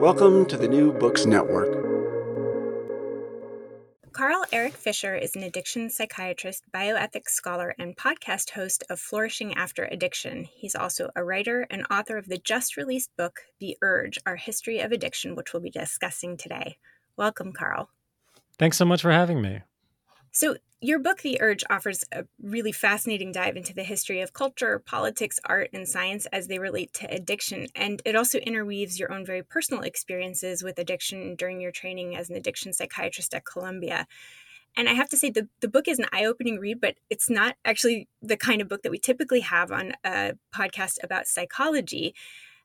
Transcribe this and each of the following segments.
Welcome to the New Books Network. Carl Erik Fisher is an addiction psychiatrist, bioethics scholar, and podcast host of Flourishing After Addiction. He's also a writer and author of the just released book, The Urge Our History of Addiction, which we'll be discussing today. Welcome, Carl. Thanks so much for having me. So, your book, The Urge, offers a really fascinating dive into the history of culture, politics, art, and science as they relate to addiction. And it also interweaves your own very personal experiences with addiction during your training as an addiction psychiatrist at Columbia. And I have to say, the, the book is an eye opening read, but it's not actually the kind of book that we typically have on a podcast about psychology.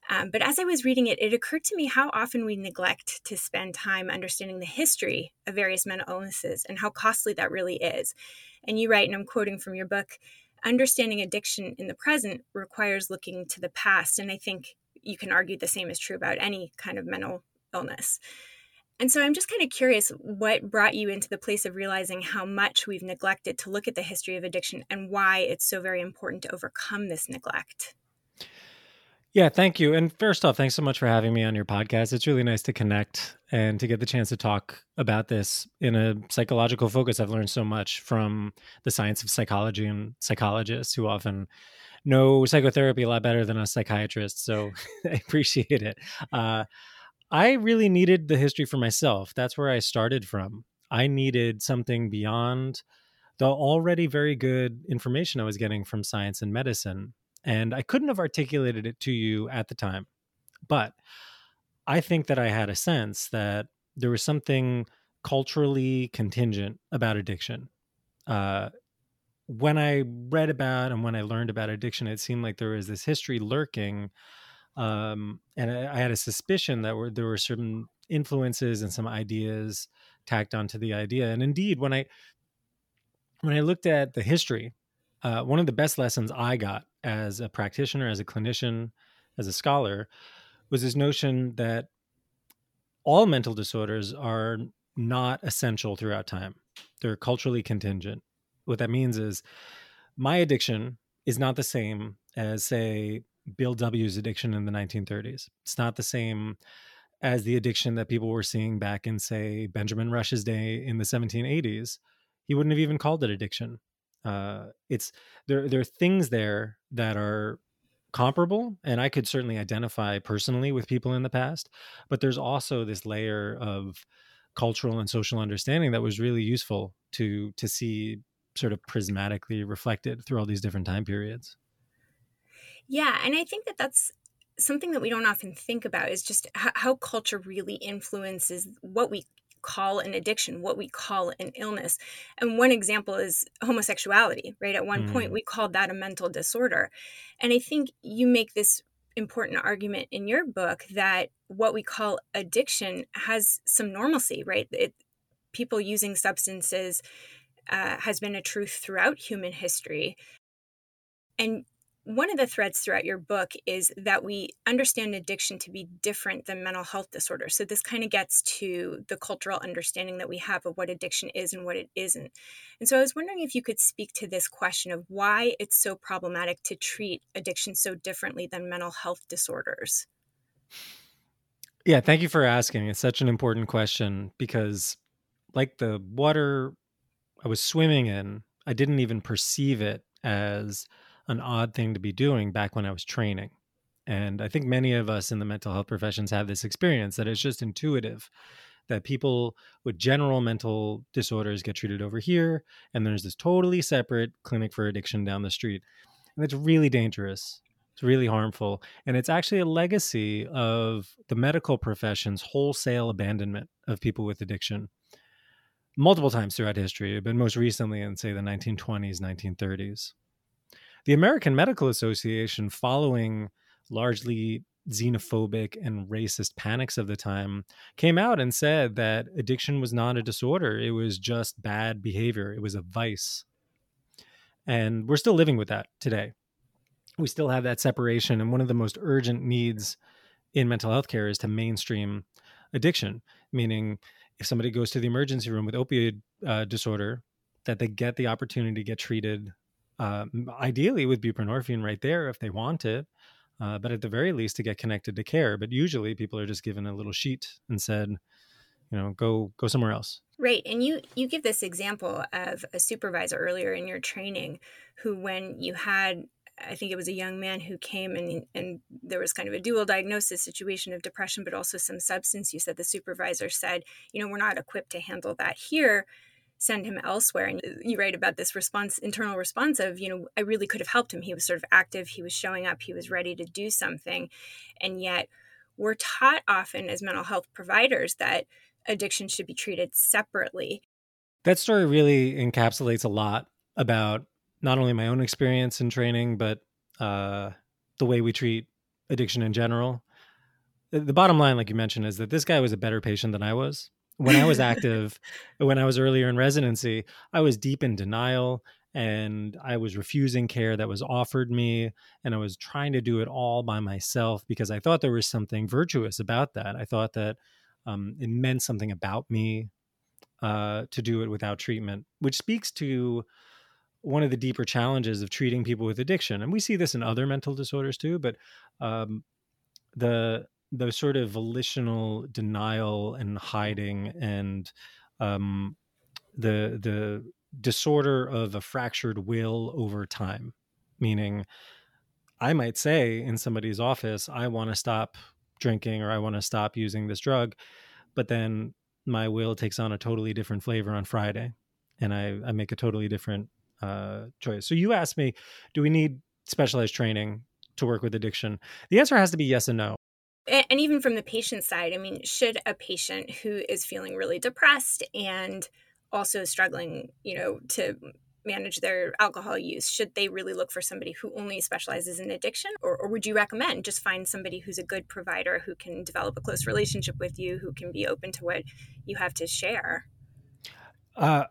Um, but as I was reading it, it occurred to me how often we neglect to spend time understanding the history of various mental illnesses and how costly that really is. And you write, and I'm quoting from your book understanding addiction in the present requires looking to the past. And I think you can argue the same is true about any kind of mental illness. And so I'm just kind of curious what brought you into the place of realizing how much we've neglected to look at the history of addiction and why it's so very important to overcome this neglect. Yeah, thank you. And first off, thanks so much for having me on your podcast. It's really nice to connect and to get the chance to talk about this in a psychological focus. I've learned so much from the science of psychology and psychologists who often know psychotherapy a lot better than us psychiatrists. So I appreciate it. Uh, I really needed the history for myself. That's where I started from. I needed something beyond the already very good information I was getting from science and medicine and I couldn't have articulated it to you at the time. But I think that I had a sense that there was something culturally contingent about addiction. Uh, when I read about and when I learned about addiction, it seemed like there was this history lurking. Um, and I, I, had a suspicion that were, there were certain influences and some ideas tacked onto the idea. And indeed, when I when I looked at the history, uh, one of the best lessons I got as a practitioner, as a clinician, as a scholar, was this notion that all mental disorders are not essential throughout time. They're culturally contingent. What that means is my addiction is not the same as, say, Bill W.'s addiction in the 1930s. It's not the same as the addiction that people were seeing back in, say, Benjamin Rush's day in the 1780s. He wouldn't have even called it addiction uh, it's there there are things there that are comparable and i could certainly identify personally with people in the past but there's also this layer of cultural and social understanding that was really useful to to see sort of prismatically reflected through all these different time periods. Yeah and i think that that's something that we don't often think about is just how, how culture really influences what we call an addiction, what we call an illness. And one example is homosexuality, right? At one mm. point, we called that a mental disorder. And I think you make this important argument in your book that what we call addiction has some normalcy, right? It, people using substances uh, has been a truth throughout human history. And one of the threads throughout your book is that we understand addiction to be different than mental health disorders. So, this kind of gets to the cultural understanding that we have of what addiction is and what it isn't. And so, I was wondering if you could speak to this question of why it's so problematic to treat addiction so differently than mental health disorders. Yeah, thank you for asking. It's such an important question because, like the water I was swimming in, I didn't even perceive it as an odd thing to be doing back when I was training. And I think many of us in the mental health professions have this experience that it's just intuitive that people with general mental disorders get treated over here, and there's this totally separate clinic for addiction down the street. And it's really dangerous. It's really harmful. And it's actually a legacy of the medical profession's wholesale abandonment of people with addiction multiple times throughout history, but most recently in, say, the 1920s, 1930s. The American Medical Association, following largely xenophobic and racist panics of the time, came out and said that addiction was not a disorder. It was just bad behavior, it was a vice. And we're still living with that today. We still have that separation. And one of the most urgent needs in mental health care is to mainstream addiction, meaning if somebody goes to the emergency room with opioid uh, disorder, that they get the opportunity to get treated uh, ideally with buprenorphine right there if they want it, uh, but at the very least to get connected to care. But usually people are just given a little sheet and said, you know, go go somewhere else. Right, and you you give this example of a supervisor earlier in your training, who when you had I think it was a young man who came and and there was kind of a dual diagnosis situation of depression, but also some substance use. That the supervisor said, you know, we're not equipped to handle that here send him elsewhere and you write about this response internal response of you know i really could have helped him. He was sort of active. He was showing up. He was ready to do something. And yet we're taught often as mental health providers that addiction should be treated separately. That story really encapsulates a lot about not only my own experience in training but uh, the way we treat addiction in general. The bottom line like you mentioned is that this guy was a better patient than i was when I was active, when I was earlier in residency, I was deep in denial and I was refusing care that was offered me. And I was trying to do it all by myself because I thought there was something virtuous about that. I thought that um, it meant something about me uh, to do it without treatment, which speaks to one of the deeper challenges of treating people with addiction. And we see this in other mental disorders too, but um, the the sort of volitional denial and hiding and um, the the disorder of a fractured will over time. Meaning i might say in somebody's office i want to stop drinking or i want to stop using this drug but then my will takes on a totally different flavor on friday and i, I make a totally different uh, choice. So you asked me do we need specialized training to work with addiction? The answer has to be yes and no and even from the patient side, I mean, should a patient who is feeling really depressed and also struggling, you know, to manage their alcohol use, should they really look for somebody who only specializes in addiction? Or, or, would you recommend just find somebody who's a good provider who can develop a close relationship with you, who can be open to what you have to share? Uh,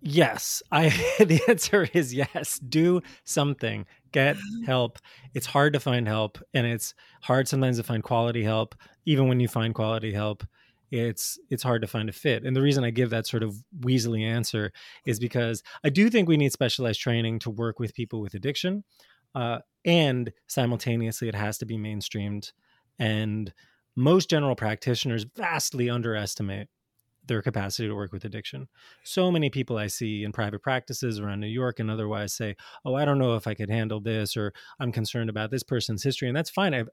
yes. I the answer is yes. Do something get help. It's hard to find help, and it's hard sometimes to find quality help. Even when you find quality help, it's it's hard to find a fit. And the reason I give that sort of weaselly answer is because I do think we need specialized training to work with people with addiction, uh, and simultaneously, it has to be mainstreamed. And most general practitioners vastly underestimate their capacity to work with addiction. So many people I see in private practices around New York and otherwise say, "Oh, I don't know if I could handle this," or "I'm concerned about this person's history," and that's fine. I have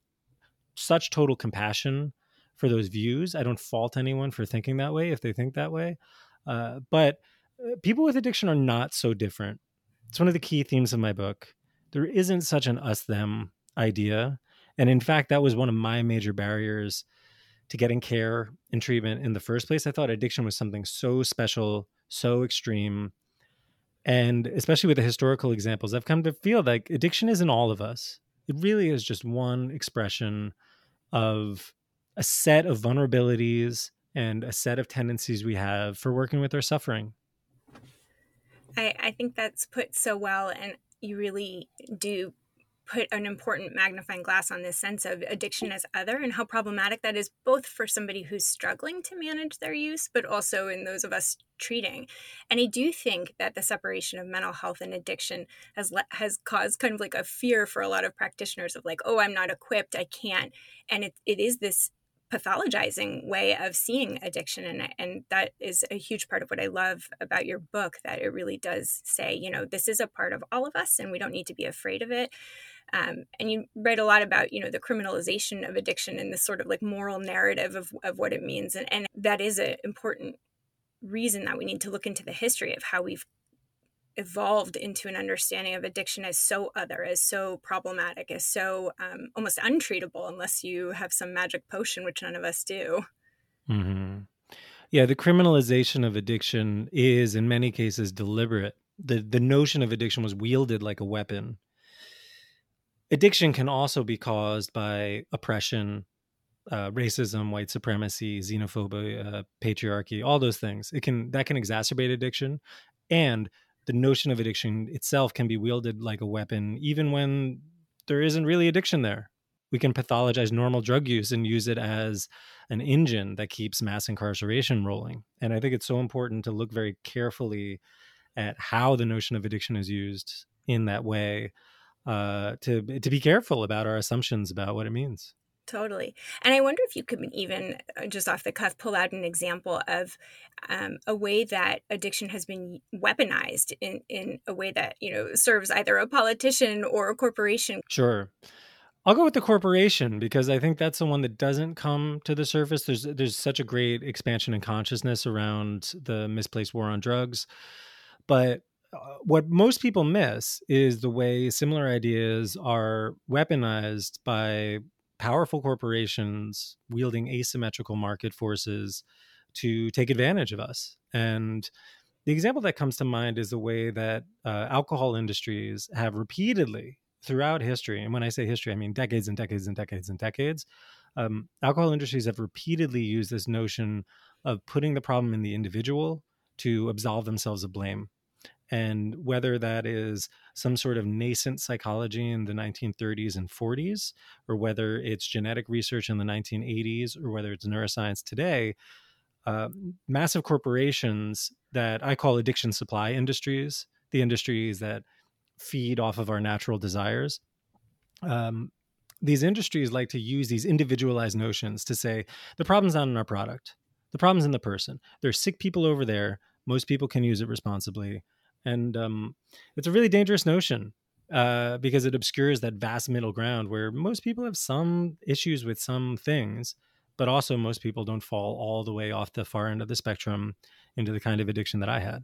such total compassion for those views. I don't fault anyone for thinking that way if they think that way. Uh, but uh, people with addiction are not so different. It's one of the key themes of my book. There isn't such an us-them idea, and in fact, that was one of my major barriers to getting care and treatment in the first place. I thought addiction was something so special, so extreme. And especially with the historical examples, I've come to feel like addiction isn't all of us. It really is just one expression of a set of vulnerabilities and a set of tendencies we have for working with our suffering. I, I think that's put so well. And you really do put an important magnifying glass on this sense of addiction as other and how problematic that is both for somebody who's struggling to manage their use but also in those of us treating. And i do think that the separation of mental health and addiction has le- has caused kind of like a fear for a lot of practitioners of like oh i'm not equipped i can't. And it, it is this pathologizing way of seeing addiction and and that is a huge part of what I love about your book that it really does say you know this is a part of all of us and we don't need to be afraid of it um, and you write a lot about you know the criminalization of addiction and this sort of like moral narrative of, of what it means and, and that is an important reason that we need to look into the history of how we've evolved into an understanding of addiction as so other, as so problematic, as so um, almost untreatable unless you have some magic potion, which none of us do. Mm-hmm. Yeah, the criminalization of addiction is in many cases deliberate. The the notion of addiction was wielded like a weapon. Addiction can also be caused by oppression, uh, racism, white supremacy, xenophobia, uh, patriarchy, all those things. It can that can exacerbate addiction, and the notion of addiction itself can be wielded like a weapon, even when there isn't really addiction there. We can pathologize normal drug use and use it as an engine that keeps mass incarceration rolling. And I think it's so important to look very carefully at how the notion of addiction is used in that way uh, to to be careful about our assumptions about what it means. Totally. And I wonder if you could even, uh, just off the cuff, pull out an example of um, a way that addiction has been weaponized in, in a way that, you know, serves either a politician or a corporation. Sure. I'll go with the corporation because I think that's the one that doesn't come to the surface. There's there's such a great expansion in consciousness around the misplaced war on drugs. But uh, what most people miss is the way similar ideas are weaponized by powerful corporations wielding asymmetrical market forces to take advantage of us. And the example that comes to mind is the way that uh, alcohol industries have repeatedly throughout history, and when I say history, I mean decades and decades and decades and decades, um, alcohol industries have repeatedly used this notion of putting the problem in the individual to absolve themselves of blame and whether that is some sort of nascent psychology in the 1930s and 40s, or whether it's genetic research in the 1980s, or whether it's neuroscience today, uh, massive corporations that I call addiction supply industries, the industries that feed off of our natural desires. Um, these industries like to use these individualized notions to say the problem's not in our product, the problem's in the person. There's sick people over there. Most people can use it responsibly and um, it's a really dangerous notion uh, because it obscures that vast middle ground where most people have some issues with some things, but also most people don't fall all the way off the far end of the spectrum into the kind of addiction that I had.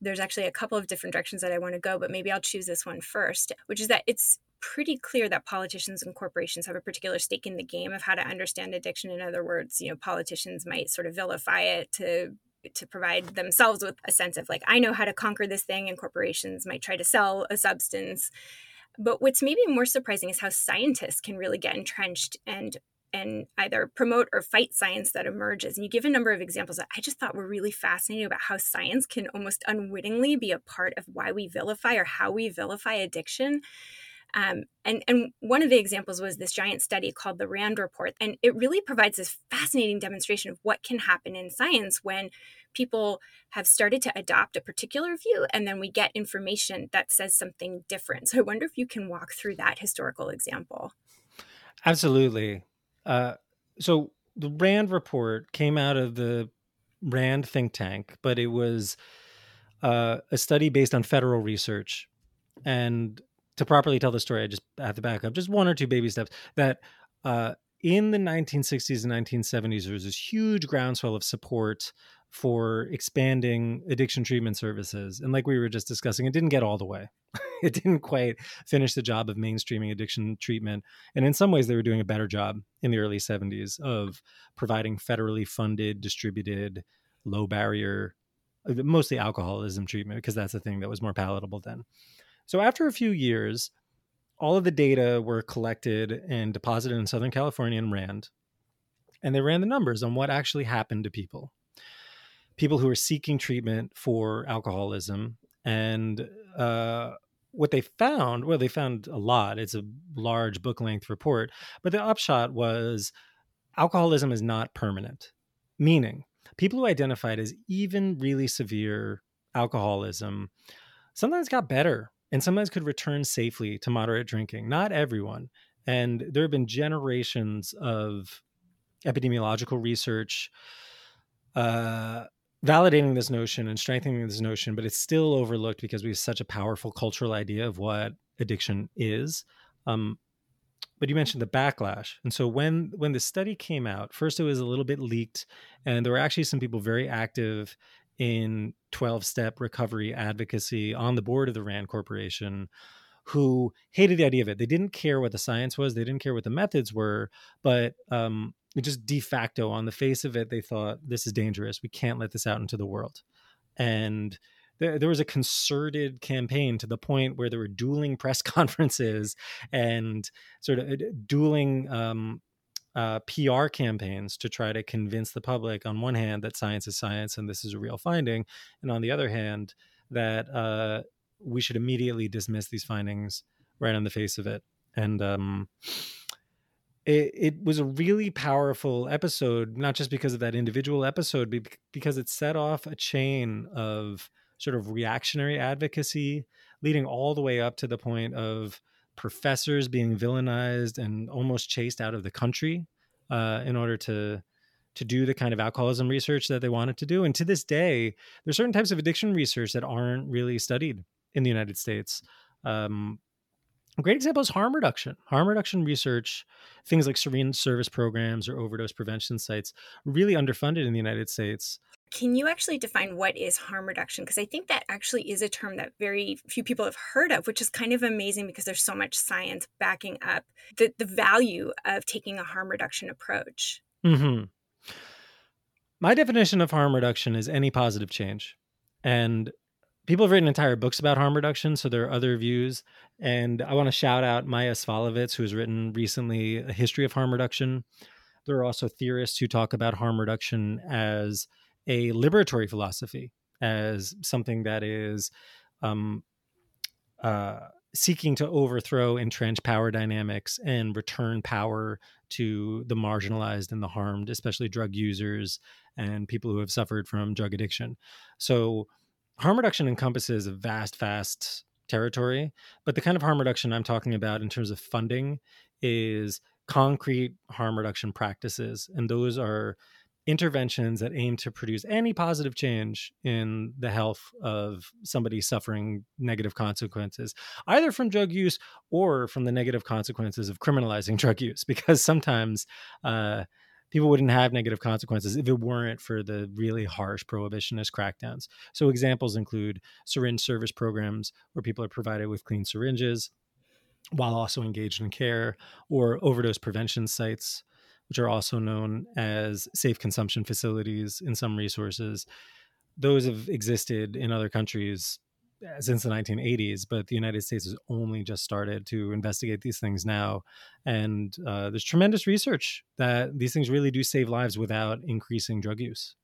There's actually a couple of different directions that I want to go, but maybe I'll choose this one first, which is that it's pretty clear that politicians and corporations have a particular stake in the game of how to understand addiction. In other words, you know, politicians might sort of vilify it to to provide themselves with a sense of like i know how to conquer this thing and corporations might try to sell a substance but what's maybe more surprising is how scientists can really get entrenched and and either promote or fight science that emerges. And you give a number of examples that I just thought were really fascinating about how science can almost unwittingly be a part of why we vilify or how we vilify addiction. Um, and, and one of the examples was this giant study called the RAND report. And it really provides this fascinating demonstration of what can happen in science when people have started to adopt a particular view and then we get information that says something different. So I wonder if you can walk through that historical example. Absolutely. Uh, so the RAND report came out of the RAND think tank, but it was uh, a study based on federal research. And to properly tell the story, I just have to back up just one or two baby steps. That uh, in the 1960s and 1970s, there was this huge groundswell of support for expanding addiction treatment services. And like we were just discussing, it didn't get all the way. it didn't quite finish the job of mainstreaming addiction treatment. And in some ways, they were doing a better job in the early 70s of providing federally funded, distributed, low barrier, uh, mostly alcoholism treatment, because that's the thing that was more palatable then. So after a few years, all of the data were collected and deposited in Southern California and RAND. And they ran the numbers on what actually happened to people. People who were seeking treatment for alcoholism. And uh, what they found, well, they found a lot. It's a large book length report, but the upshot was alcoholism is not permanent, meaning people who identified as even really severe alcoholism sometimes got better and sometimes could return safely to moderate drinking. Not everyone. And there have been generations of epidemiological research uh, validating this notion and strengthening this notion, but it's still overlooked because we have such a powerful cultural idea of what addiction is. Um, but you mentioned the backlash, and so when when the study came out, first it was a little bit leaked, and there were actually some people very active in 12 step recovery advocacy on the board of the RAND Corporation who hated the idea of it. They didn't care what the science was, they didn't care what the methods were, but um, just de facto on the face of it they thought this is dangerous. We can't let this out into the world. And there, was a concerted campaign to the point where there were dueling press conferences and sort of uh, dueling um, uh, PR campaigns to try to convince the public, on one hand, that science is science and this is a real finding, and on the other hand, that uh, we should immediately dismiss these findings right on the face of it. And um, it, it was a really powerful episode, not just because of that individual episode, but because it set off a chain of sort of reactionary advocacy, leading all the way up to the point of professors being villainized and almost chased out of the country uh, in order to to do the kind of alcoholism research that they wanted to do. And to this day, there's certain types of addiction research that aren't really studied in the United States. Um, a great example is harm reduction. Harm reduction research, things like syringe service programs or overdose prevention sites, really underfunded in the United States. Can you actually define what is harm reduction? Because I think that actually is a term that very few people have heard of, which is kind of amazing because there's so much science backing up the, the value of taking a harm reduction approach. Mm-hmm. My definition of harm reduction is any positive change. And people have written entire books about harm reduction, so there are other views. And I want to shout out Maia Szalavitz, who has written recently a history of harm reduction. There are also theorists who talk about harm reduction as a liberatory philosophy, as something that is um, uh, seeking to overthrow entrenched power dynamics and return power to the marginalized and the harmed, especially drug users and people who have suffered from drug addiction. So, harm reduction encompasses a vast, vast territory, but the kind of harm reduction I'm talking about in terms of funding is concrete harm reduction practices. And those are interventions that aim to produce any positive change in the health of somebody suffering negative consequences, either from drug use or from the negative consequences of criminalizing drug use. Because sometimes, uh, people wouldn't have negative consequences if it weren't for the really harsh prohibitionist crackdowns. So examples include syringe service programs where people are provided with clean syringes while also engaged in care, or overdose prevention sites, which are also known as safe consumption facilities in some resources. Those have existed in other countries uh, since the 1980s, but the United States has only just started to investigate these things now. And uh, there's tremendous research that these things really do save lives without increasing drug use.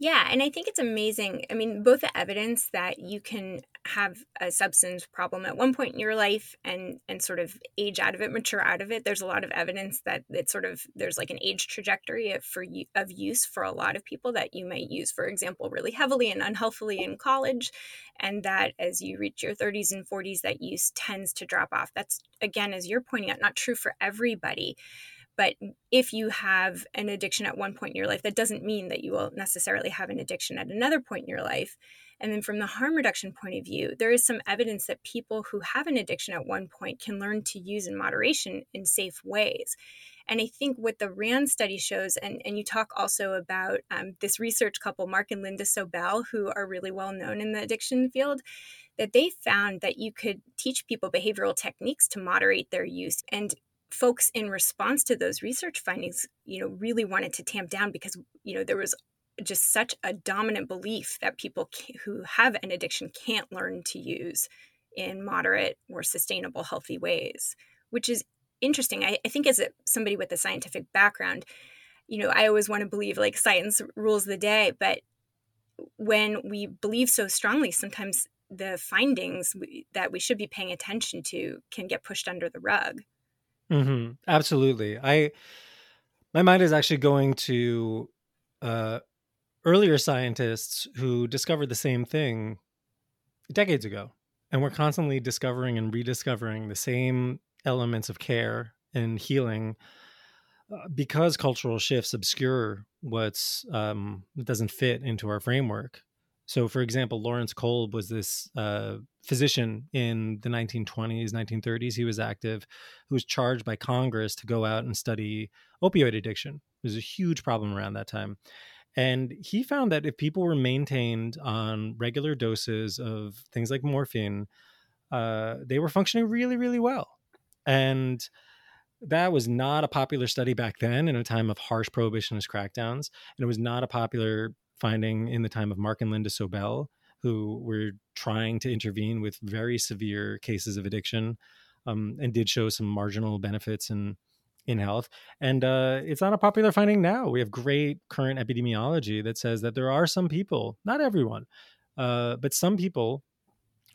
Yeah, and I think it's amazing. I mean, both the evidence that you can have a substance problem at one point in your life and and sort of age out of it, mature out of it. There's a lot of evidence that it's sort of there's like an age trajectory for of use for a lot of people that you might use, for example, really heavily and unhealthily in college, and that as you reach your 30s and 40s, that use tends to drop off. That's again, as you're pointing out, not true for everybody. But if you have an addiction at one point in your life, that doesn't mean that you will necessarily have an addiction at another point in your life. And then from the harm reduction point of view, there is some evidence that people who have an addiction at one point can learn to use in moderation in safe ways. And I think what the RAND study shows, and, and you talk also about um, this research couple, Mark and Linda Sobell, who are really well known in the addiction field, that they found that you could teach people behavioral techniques to moderate their use. And folks in response to those research findings you know really wanted to tamp down because you know there was just such a dominant belief that people who have an addiction can't learn to use in moderate or sustainable healthy ways which is interesting i, I think as a, somebody with a scientific background you know i always want to believe like science rules the day but when we believe so strongly sometimes the findings that we should be paying attention to can get pushed under the rug. Mm-hmm. Absolutely. I my mind is actually going to uh, earlier scientists who discovered the same thing decades ago, and we're constantly discovering and rediscovering the same elements of care and healing uh, because cultural shifts obscure what's um, doesn't fit into our framework. So, for example, Lawrence Kolb was this uh, physician in the 1920s, 1930s. He was active, who was charged by Congress to go out and study opioid addiction. It was a huge problem around that time. And he found that if people were maintained on regular doses of things like morphine, uh, they were functioning really, really well. And that was not a popular study back then in a time of harsh prohibitionist crackdowns. And it was not a popular finding in the time of Mark and Linda Sobell, who were trying to intervene with very severe cases of addiction um, and did show some marginal benefits in in health. And uh, it's not a popular finding now. We have great current epidemiology that says that there are some people, not everyone, uh, but some people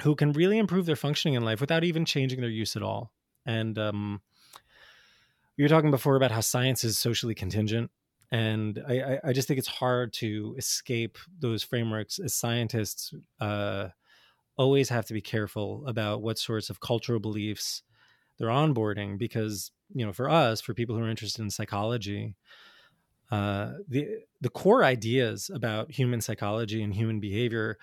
who can really improve their functioning in life without even changing their use at all. And um, you were talking before about how science is socially contingent and I, I, just think it's hard to escape those frameworks as scientists uh, always have to be careful about what sorts of cultural beliefs they're onboarding because you know for us for people who are interested in psychology uh, the the core ideas about human psychology and human behavior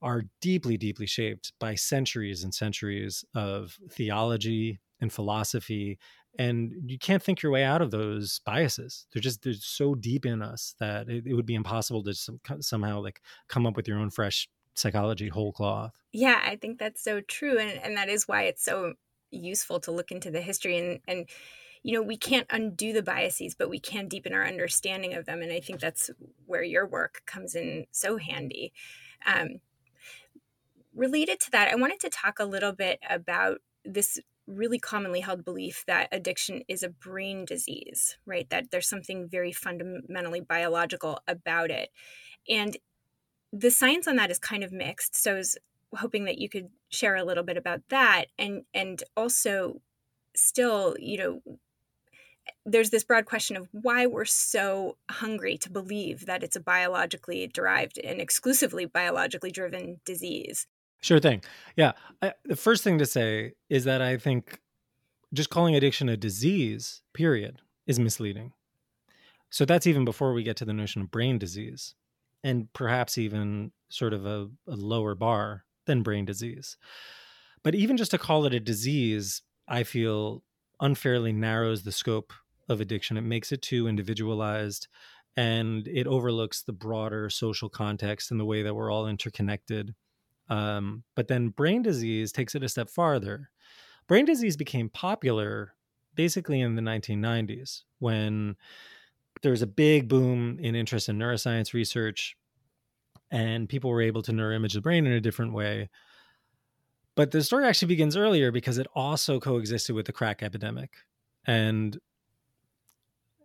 are deeply deeply shaped by centuries and centuries of theology and philosophy and you can't think your way out of those biases. They're just they're so deep in us that it, it would be impossible to some, somehow like come up with your own fresh psychology whole cloth. Yeah i think that's so true and, and that is why it's so useful to look into the history and and you know we can't undo the biases but we can deepen our understanding of them and i think that's where your work comes in so handy. Um, related to that i wanted to talk a little bit about this really commonly held belief that addiction is a brain disease, right? That there's something very fundamentally biological about it. And the science on that is kind of mixed. So I was hoping that you could share a little bit about that and and also still, you know, there's this broad question of why we're so hungry to believe that it's a biologically derived and exclusively biologically driven disease. Sure thing. Yeah. I, the first thing to say is that I think just calling addiction a disease, period, is misleading. So that's even before we get to the notion of brain disease and perhaps even sort of a, a lower bar than brain disease. But even just to call it a disease, I feel unfairly narrows the scope of addiction. It makes it too individualized and it overlooks the broader social context and the way that we're all interconnected um, but then brain disease takes it a step farther. Brain disease became popular basically in the 1990s when there was a big boom in interest in neuroscience research and people were able to neuroimage the brain in a different way. But the story actually begins earlier because it also coexisted with the crack epidemic. And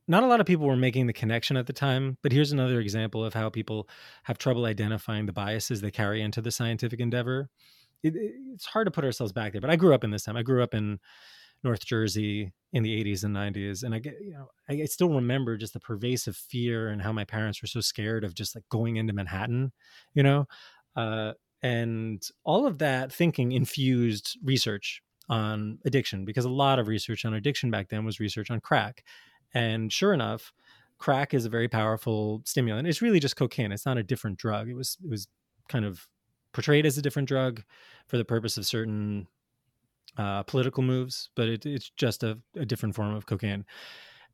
not a lot of people were making the connection at the time, but here's another example of how people have trouble identifying the biases they carry into the scientific endeavor. It, it's hard to put ourselves back there, but I grew up in this time. I grew up in North Jersey in the 80s and 90s, and I get you know I, still remember just the pervasive fear and how my parents were so scared of just like going into Manhattan, you know, uh, and all of that thinking infused research on addiction because a lot of research on addiction back then was research on crack and sure enough, crack is a very powerful stimulant. It's really just cocaine. It's not a different drug. It was it was kind of portrayed as a different drug for the purpose of certain uh, political moves, but it, it's just a, a, different form of cocaine.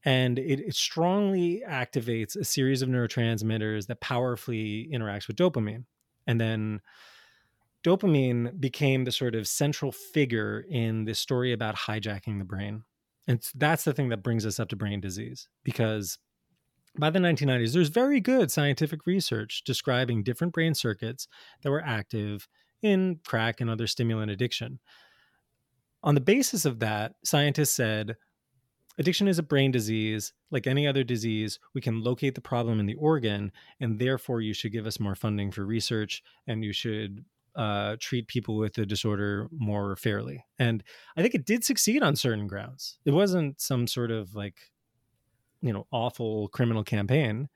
And it, it, strongly activates a series of neurotransmitters that powerfully interacts with dopamine. And then dopamine became the sort of central figure in this story about hijacking the brain. And that's the thing that brings us up to brain disease because by the 1990s, there's very good scientific research describing different brain circuits that were active in crack and other stimulant addiction. On the basis of that, scientists said addiction is a brain disease. Like any other disease, we can locate the problem in the organ, and therefore you should give us more funding for research and you should uh, treat people with the disorder more fairly. And I think it did succeed on certain grounds. It wasn't some sort of like, you know, awful criminal campaign.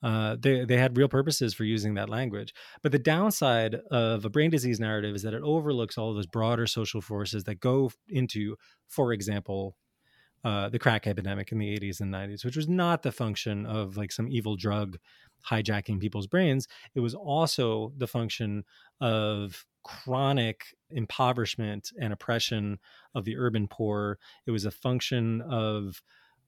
Uh, they they had real purposes for using that language. But the downside of a brain disease narrative is that it overlooks all those broader social forces that go into, for example, uh, the crack epidemic in the 80s and 90s, which was not the function of like some evil drug hijacking people's brains. It was also the function of chronic impoverishment and oppression of the urban poor. It was a function of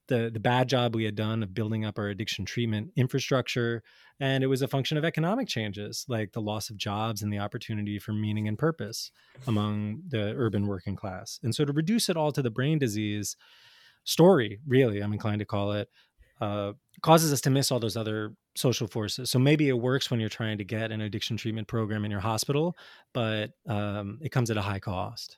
the, the bad job we had done of building up our addiction treatment infrastructure. And it was a function of economic changes like the loss of jobs and the opportunity for meaning and purpose among the urban working class. And so to reduce it all to the brain disease story, really, I'm inclined to call it, uh, causes us to miss all those other social forces. So maybe it works when you're trying to get an addiction treatment program in your hospital, but um, it comes at a high cost.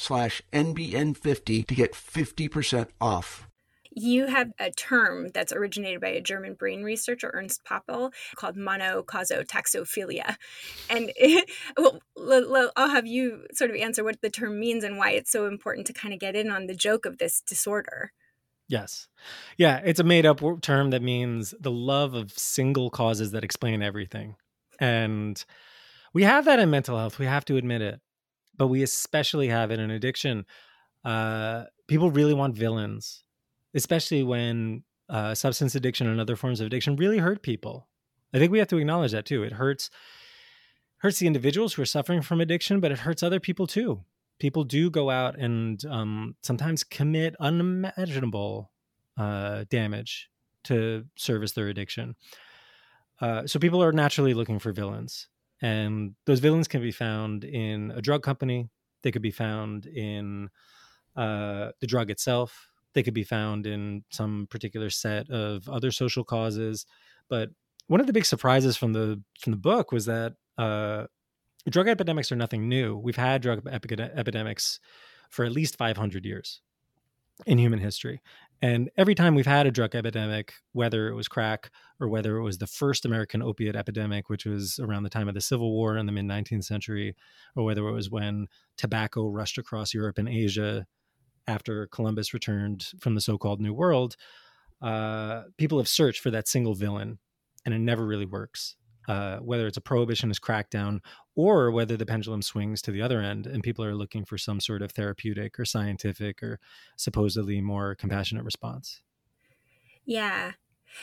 slash NBN50 to get 50% off. You have a term that's originated by a German brain researcher, Ernst Pöppel, called monocausotaxophilia. And it, well, I'll have you sort of answer what the term means and why it's so important to kind of get in on the joke of this disorder. Yes. Yeah, it's a made up term that means the love of single causes that explain everything. And we have that in mental health. We have to admit it but we especially have it in addiction. Uh, people really want villains, especially when uh, substance addiction and other forms of addiction really hurt people. I think we have to acknowledge that too. It hurts hurts the individuals who are suffering from addiction, but it hurts other people too. People do go out and um, sometimes commit unimaginable uh, damage to service their addiction. Uh, so people are naturally looking for villains. And those villains can be found in a drug company. They could be found in uh, the drug itself. They could be found in some particular set of other social causes. But one of the big surprises from the from the book was that uh, drug epidemics are nothing new. We've had drug epidemics for at least 500 years in human history. And every time we've had a drug epidemic, whether it was crack or whether it was the first American opiate epidemic, which was around the time of the Civil War in the mid 19th century, or whether it was when tobacco rushed across Europe and Asia after Columbus returned from the so called New World, uh, people have searched for that single villain, and it never really works. Uh, whether it's a prohibitionist crackdown or whether the pendulum swings to the other end and people are looking for some sort of therapeutic or scientific or supposedly more compassionate response. Yeah.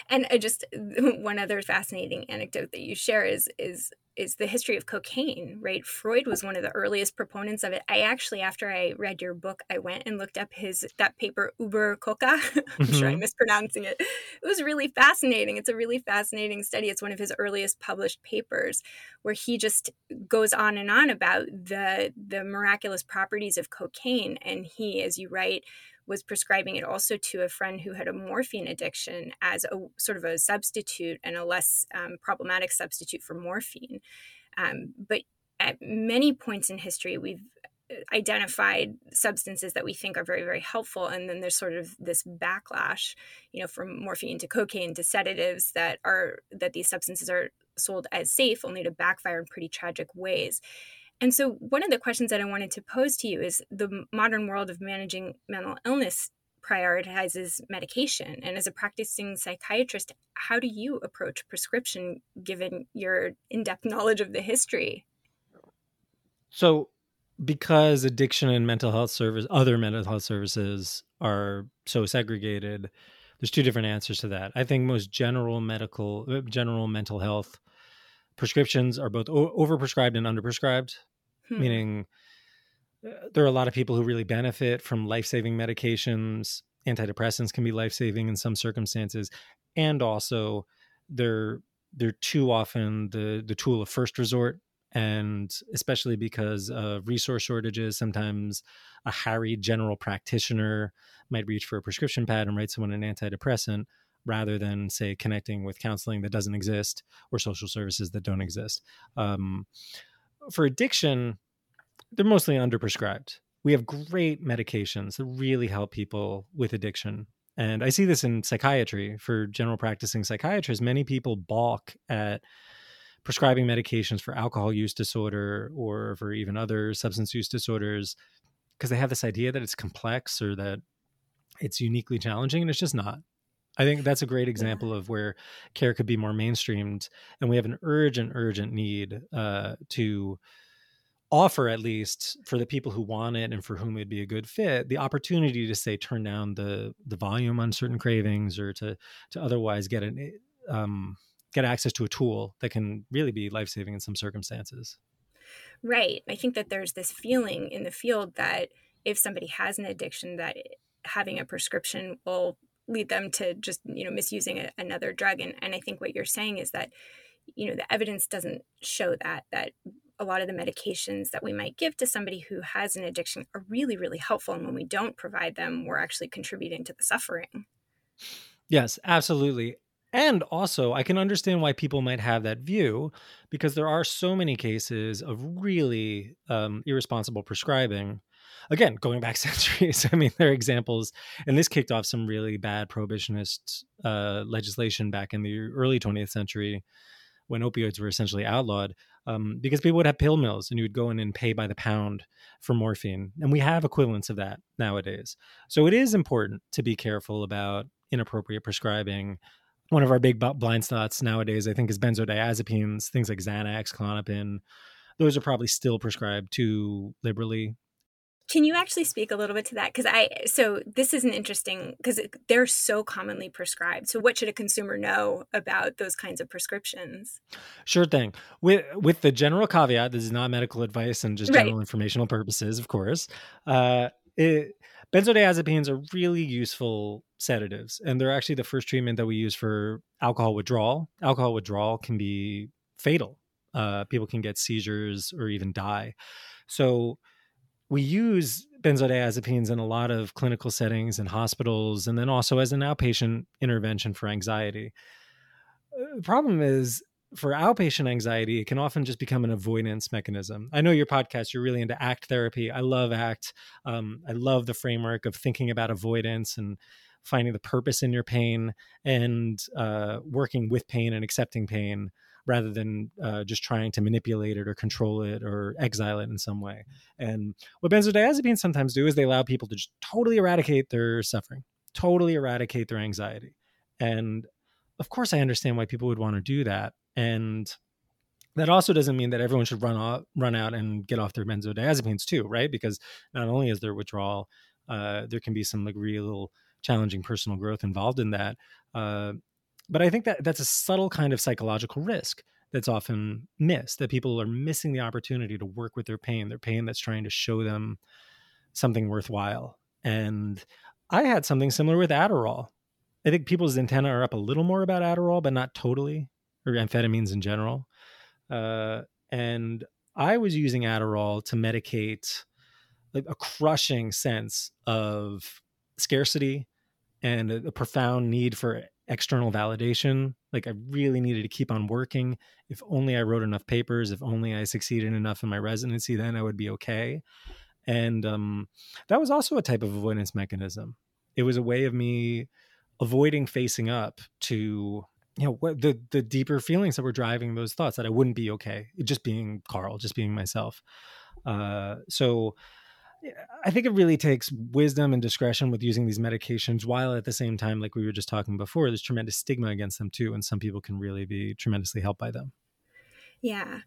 And I just one other fascinating anecdote that you share is is is the history of cocaine, right? Freud was one of the earliest proponents of it. I actually, after I read your book, I went and looked up his that paper Uber Coca. I'm mm-hmm. sure I'm mispronouncing it. It was really fascinating. It's a really fascinating study. It's one of his earliest published papers, where he just goes on and on about the the miraculous properties of cocaine. And he, as you write, was prescribing it also to a friend who had a morphine addiction as a sort of a substitute and a less um, problematic substitute for morphine. Um, but at many points in history, we've uh, identified substances that we think are very very helpful and then there's sort of this backlash you know from morphine to cocaine to sedatives that are that these substances are sold as safe only to backfire in pretty tragic ways and so, one of the questions that I wanted to pose to you is the modern world of managing mental illness prioritizes medication. And as a practicing psychiatrist, how do you approach prescription given your in depth knowledge of the history? So, because addiction and mental health service, other mental health services are so segregated, there's two different answers to that. I think most general medical, uh, general mental health prescriptions are both o- overprescribed and underprescribed, hmm. meaning uh, there are a lot of people who really benefit from life-saving medications. Antidepressants can be life-saving in some circumstances, and also they're they're too often the the tool of first resort and especially because of resource shortages sometimes a harried general practitioner might reach for a prescription pad and write someone an antidepressant rather than say connecting with counseling that doesn't exist or social services that don't exist. Um, for addiction they're mostly underprescribed. We have great medications that really help people with addiction. And i see this in psychiatry. For general practicing psychiatrists many people balk at prescribing medications for alcohol use disorder or for even other substance use disorders because they have this idea that it's complex or that it's uniquely challenging and it's just not i think that's a great example of where care could be more mainstreamed and we have an urgent urgent need uh, to offer at least for the people who want it and for whom it'd be a good fit the opportunity to say turn down the the volume on certain cravings or to to otherwise get an um, get access to a tool that can really be life saving in some circumstances. Right. I think that there's this feeling in the field that if somebody has an addiction, that having a prescription will lead them to just you know misusing a, another drug. And and I think what you're saying is that you know the evidence doesn't show that that a lot of the medications that we might give to somebody who has an addiction are really really helpful and when we don't provide them we're actually contributing to the suffering yes absolutely and also, I can understand why people might have that view because there are so many cases of really um, irresponsible prescribing. Again, going back centuries, I mean, there are examples, and this kicked off some really bad prohibitionist uh, legislation back in the early 20th century when opioids were essentially outlawed um, because people would have pill mills and you would go in and pay by the pound for morphine. And we have equivalents of that nowadays. So it is important to be careful about inappropriate prescribing one of our big blind spots nowadays, I think, is benzodiazepines, things like Xanax, Klonopin. Those are probably still prescribed too liberally. Can you actually speak a little bit to that? Because I, so this is an interesting, because they're so commonly prescribed. So what should a consumer know about those kinds of prescriptions? Sure thing. With with the general caveat, this is not medical advice and just general right. informational purposes, of course. Uh, it, benzodiazepines are really useful sedatives and they're actually the first treatment that we use for alcohol withdrawal alcohol withdrawal can be fatal uh, people can get seizures or even die so we use benzodiazepines in a lot of clinical settings and hospitals and then also as an outpatient intervention for anxiety uh, the problem is for outpatient anxiety, it can often just become an avoidance mechanism. I know your podcast, you're really into ACT therapy. I love ACT. Um, I love the framework of thinking about avoidance and finding the purpose in your pain and uh, working with pain and accepting pain rather than uh, just trying to manipulate it or control it or exile it in some way. And what benzodiazepines sometimes do is they allow people to just totally eradicate their suffering, totally eradicate their anxiety. And of course, I understand why people would want to do that and that also doesn't mean that everyone should run out run out and get off their benzodiazepines too right because not only is there withdrawal uh, there can be some like real challenging personal growth involved in that uh, but i think that that's a subtle kind of psychological risk that's often missed that people are missing the opportunity to work with their pain their pain that's trying to show them something worthwhile and i had something similar with adderall i think people's antenna are up a little more about adderall but not totally or amphetamines in general. Uh, and I was using Adderall to medicate like a crushing sense of scarcity and a, a, profound need for external validation. Like I really needed to keep on working. If only I wrote enough papers, if only I succeeded enough in my residency, then I would be okay. And um, that was also a type of avoidance mechanism. It was a way of me avoiding facing up to you know what the the deeper feelings that were driving those thoughts that I wouldn't be okay just being Carl just being myself uh, so I think it really takes wisdom and discretion with using these medications while at the same time like we were just talking before there's tremendous stigma against them too and some people can really be tremendously helped by them yeah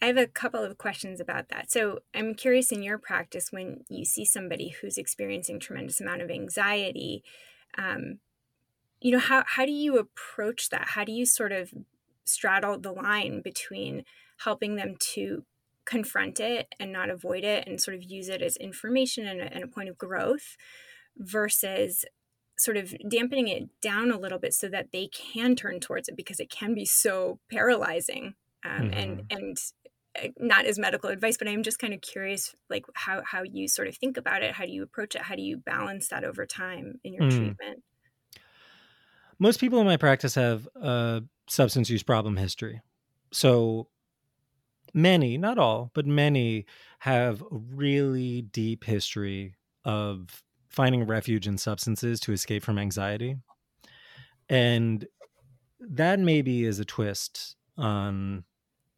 I have a couple of questions about that. So I'm curious in your practice when you see somebody who's experiencing tremendous amount of anxiety, um, you know, how how do you approach that? How do you sort of straddle the line between helping them to confront it and not avoid it and sort of use it as information and a, and a point of growth versus sort of dampening it down a little bit so that they can turn towards it because it can be so paralyzing um, mm-hmm. and and uh, not as medical advice but i'm just kind of curious like how how you sort of think about it how do you approach it how do you balance that over time in your mm. treatment most people in my practice have a substance use problem history so many not all but many have a really deep history of finding refuge in substances to escape from anxiety and that maybe is a twist on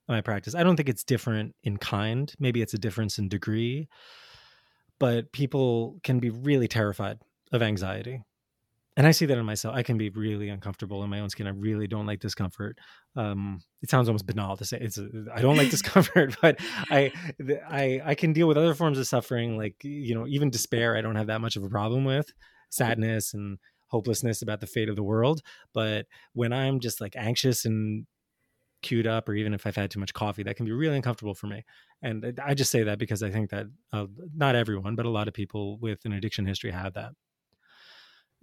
my practice. I don't think it's different in kind. Maybe it's a difference in degree, but people can be really terrified of anxiety. And I see that in myself. I can be really uncomfortable in my own skin. I really don't like discomfort. Um, it sounds almost banal to say it's. I don't like discomfort, but I, I, I can deal with other forms of suffering, like you know, even despair. I don't have that much of a problem with sadness and hopelessness about the fate of the world. But when I'm just like anxious and queued up or even if I've had too much coffee, that can be really uncomfortable for me. And I just say that because I think that uh, not everyone, but a lot of people with an addiction history have that.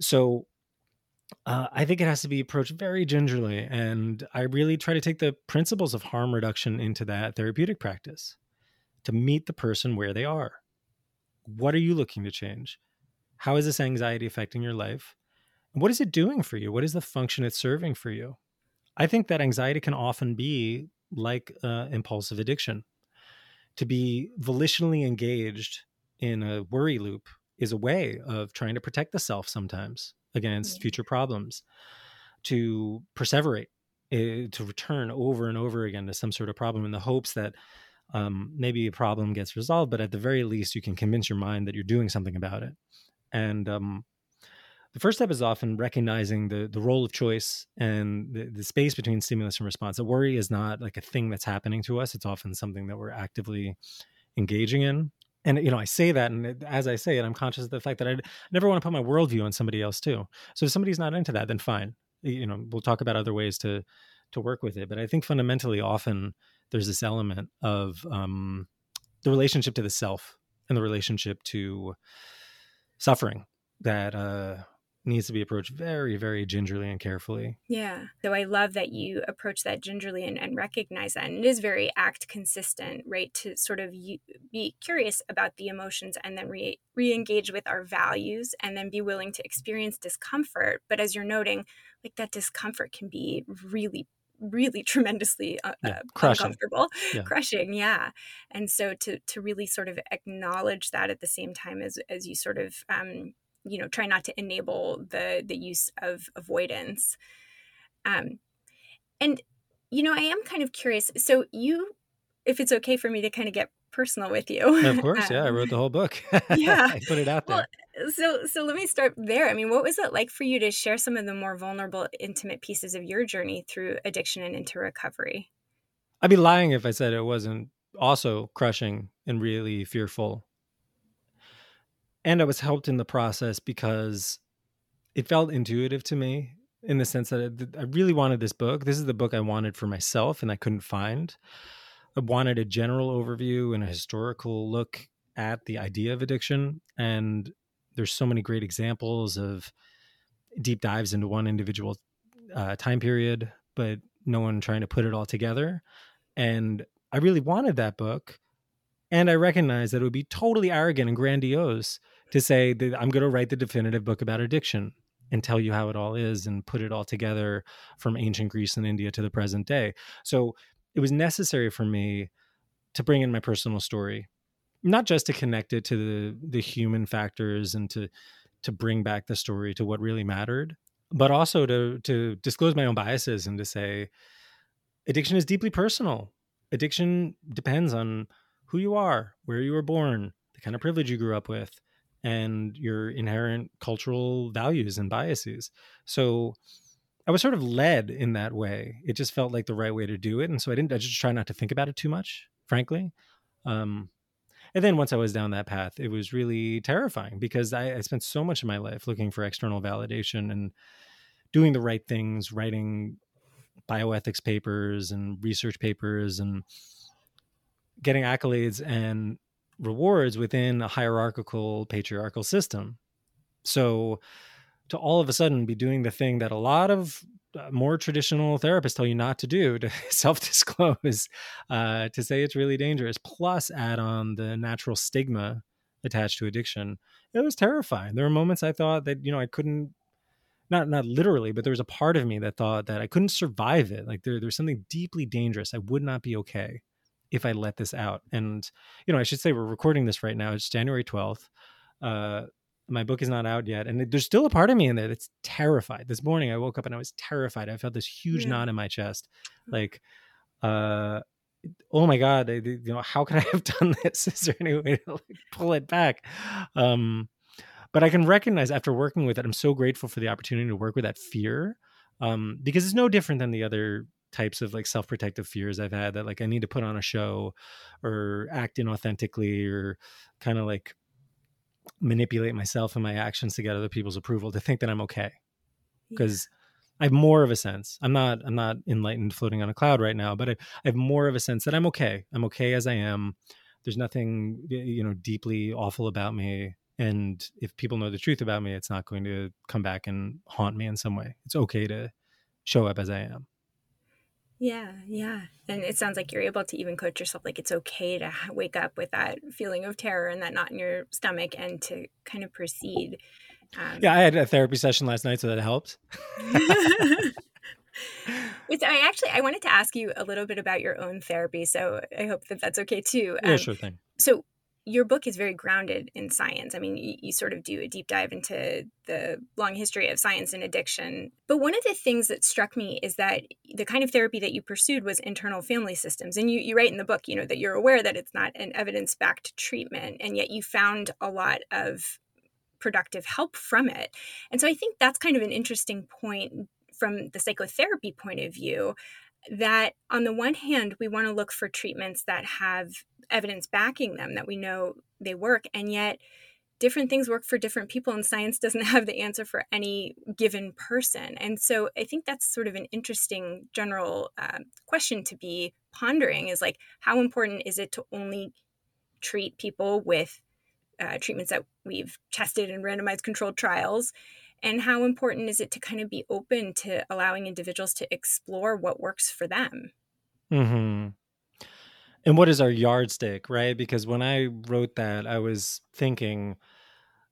So uh, I think it has to be approached very gingerly. And I really try to take the principles of harm reduction into that therapeutic practice to meet the person where they are. What are you looking to change? How is this anxiety affecting your life? And what is it doing for you? What is the function it's serving for you? I think that anxiety can often be like uh, impulsive addiction. To be volitionally engaged in a worry loop is a way of trying to protect the self sometimes against future problems, to perseverate, uh, to return over and over again to some sort of problem in the hopes that um, maybe a problem gets resolved, but at the very least, you can convince your mind that you're doing something about it. And um, the first step is often recognizing the the role of choice and the, the space between stimulus and response. A worry is not like a thing that's happening to us; it's often something that we're actively engaging in. And you know, I say that, and as I say it, I'm conscious of the fact that I never want to put my worldview on somebody else too. So if somebody's not into that, then fine. You know, we'll talk about other ways to to work with it. But I think fundamentally, often there's this element of um, the relationship to the self and the relationship to suffering that uh, needs to be approached very, very gingerly and carefully. Yeah. So I love that you approach that gingerly and, and recognize that. And it is very ACT consistent, right? To sort of be curious about the emotions and then re engage with our values and then be willing to experience discomfort. But as you're noting, like that discomfort can be really really tremendously uh, yeah, uh, crushing. uncomfortable yeah. crushing yeah and so to to really sort of acknowledge that at the same time as as you sort of um you know try not to enable the the use of avoidance. Um and you know i am kind of curious so you if it's okay for me to kind of get personal with you of course um, yeah i wrote the whole book. yeah. I put it out there. well, so so let me start there. I mean what was it like for you to share some of the more vulnerable intimate pieces of your journey through addiction and into recovery? I'd be lying if i said it wasn't also crushing and really fearful and I was helped in the process because it felt intuitive to me in the sense that I really wanted this book. This is the book I wanted for myself and I couldn't find. I wanted a general overview and a historical look at the idea of addiction. And there's so many great examples of deep dives into one individual uh, time period, but no one trying to put it all together. And I really wanted that book and I recognize that it would be totally arrogant and grandiose to say that I'm going to write the definitive book about addiction and tell you how it all is and put it all together from ancient Greece and India to the present day. So it was necessary for me to bring in my personal story, not just to connect it to the the human factors and to to bring back the story to what really mattered, but also to to disclose my own biases and to say addiction is deeply personal. Addiction depends on who you are, where you were born, the kind of privilege you grew up with, and your inherent cultural values and biases. So I was sort of led in that way. It just felt like the right way to do it, and so I didn't. I just try not to think about it too much, frankly. Um, and then once I was down that path, it was really terrifying because I, I spent so much of my life looking for external validation and doing the right things, writing bioethics papers and research papers, and getting accolades and rewards within a hierarchical patriarchal system. So to all of a sudden be doing the thing that a lot of uh, more traditional therapists tell you not to do to self-disclose uh, to say it's really dangerous plus add on the natural stigma attached to addiction it was terrifying. There were moments i thought that you know i couldn't not not literally but there was a part of me that thought that i couldn't survive it. Like there, there's something deeply dangerous. I would not be okay if i let this out and you know i should say we're recording this right now it's january 12th uh, my book is not out yet and there's still a part of me in there that's terrified this morning i woke up and i was terrified i felt this huge yeah. knot in my chest mm. like uh oh my god I, you know how could i have done this is there any way to like pull it back um but i can recognize after working with it i'm so grateful for the opportunity to work with that fear um because it's no different than the other types of like self-protective fears i've had that like i need to put on a show or act inauthentically or kind of like manipulate myself and my actions to get other people's approval to think that I'm okay. Because yeah. I have more of a sense. I'm not I'm not enlightened floating on a cloud right now, but I, I have more of a sense that I'm okay. I'm okay as I am. There's nothing you know deeply awful about me. And if people know the truth about me, it's not going to come back and haunt me in some way. It's okay to show up as I am. Yeah, yeah. And it sounds like you're able to even coach yourself like it's okay to wake up with that feeling of terror and that knot in your stomach and to kind of proceed. Um, yeah, I had a therapy session last night, so that helped. I actually I wanted to ask you a little bit about your own therapy, so I hope that that's okay too. Um, yeah, sure thing. So your book is very grounded in science. I mean, you, you, sort of do a deep dive into the long history of science and addiction. But one of the things that struck me is that the kind of therapy that you pursued was internal family systems. And you, you write in the book, you know, that you're aware that it's not an evidence backed treatment, and yet you found a lot of productive help from it. And so I think that's kind of an interesting point from the psychotherapy point of view that on the one hand, we want to look for treatments that have evidence backing them, that we know they work, and yet different things work for different people, and science doesn't have the answer for any given person. And so I think that's sort of an interesting general uh, question to be pondering is like, how important is it to only treat people with uh, treatments that we've tested in randomized controlled trials? And how important is it to kind of be open to allowing individuals to explore what works for them? Hmm and what is our yardstick right? Because when i wrote that i was thinking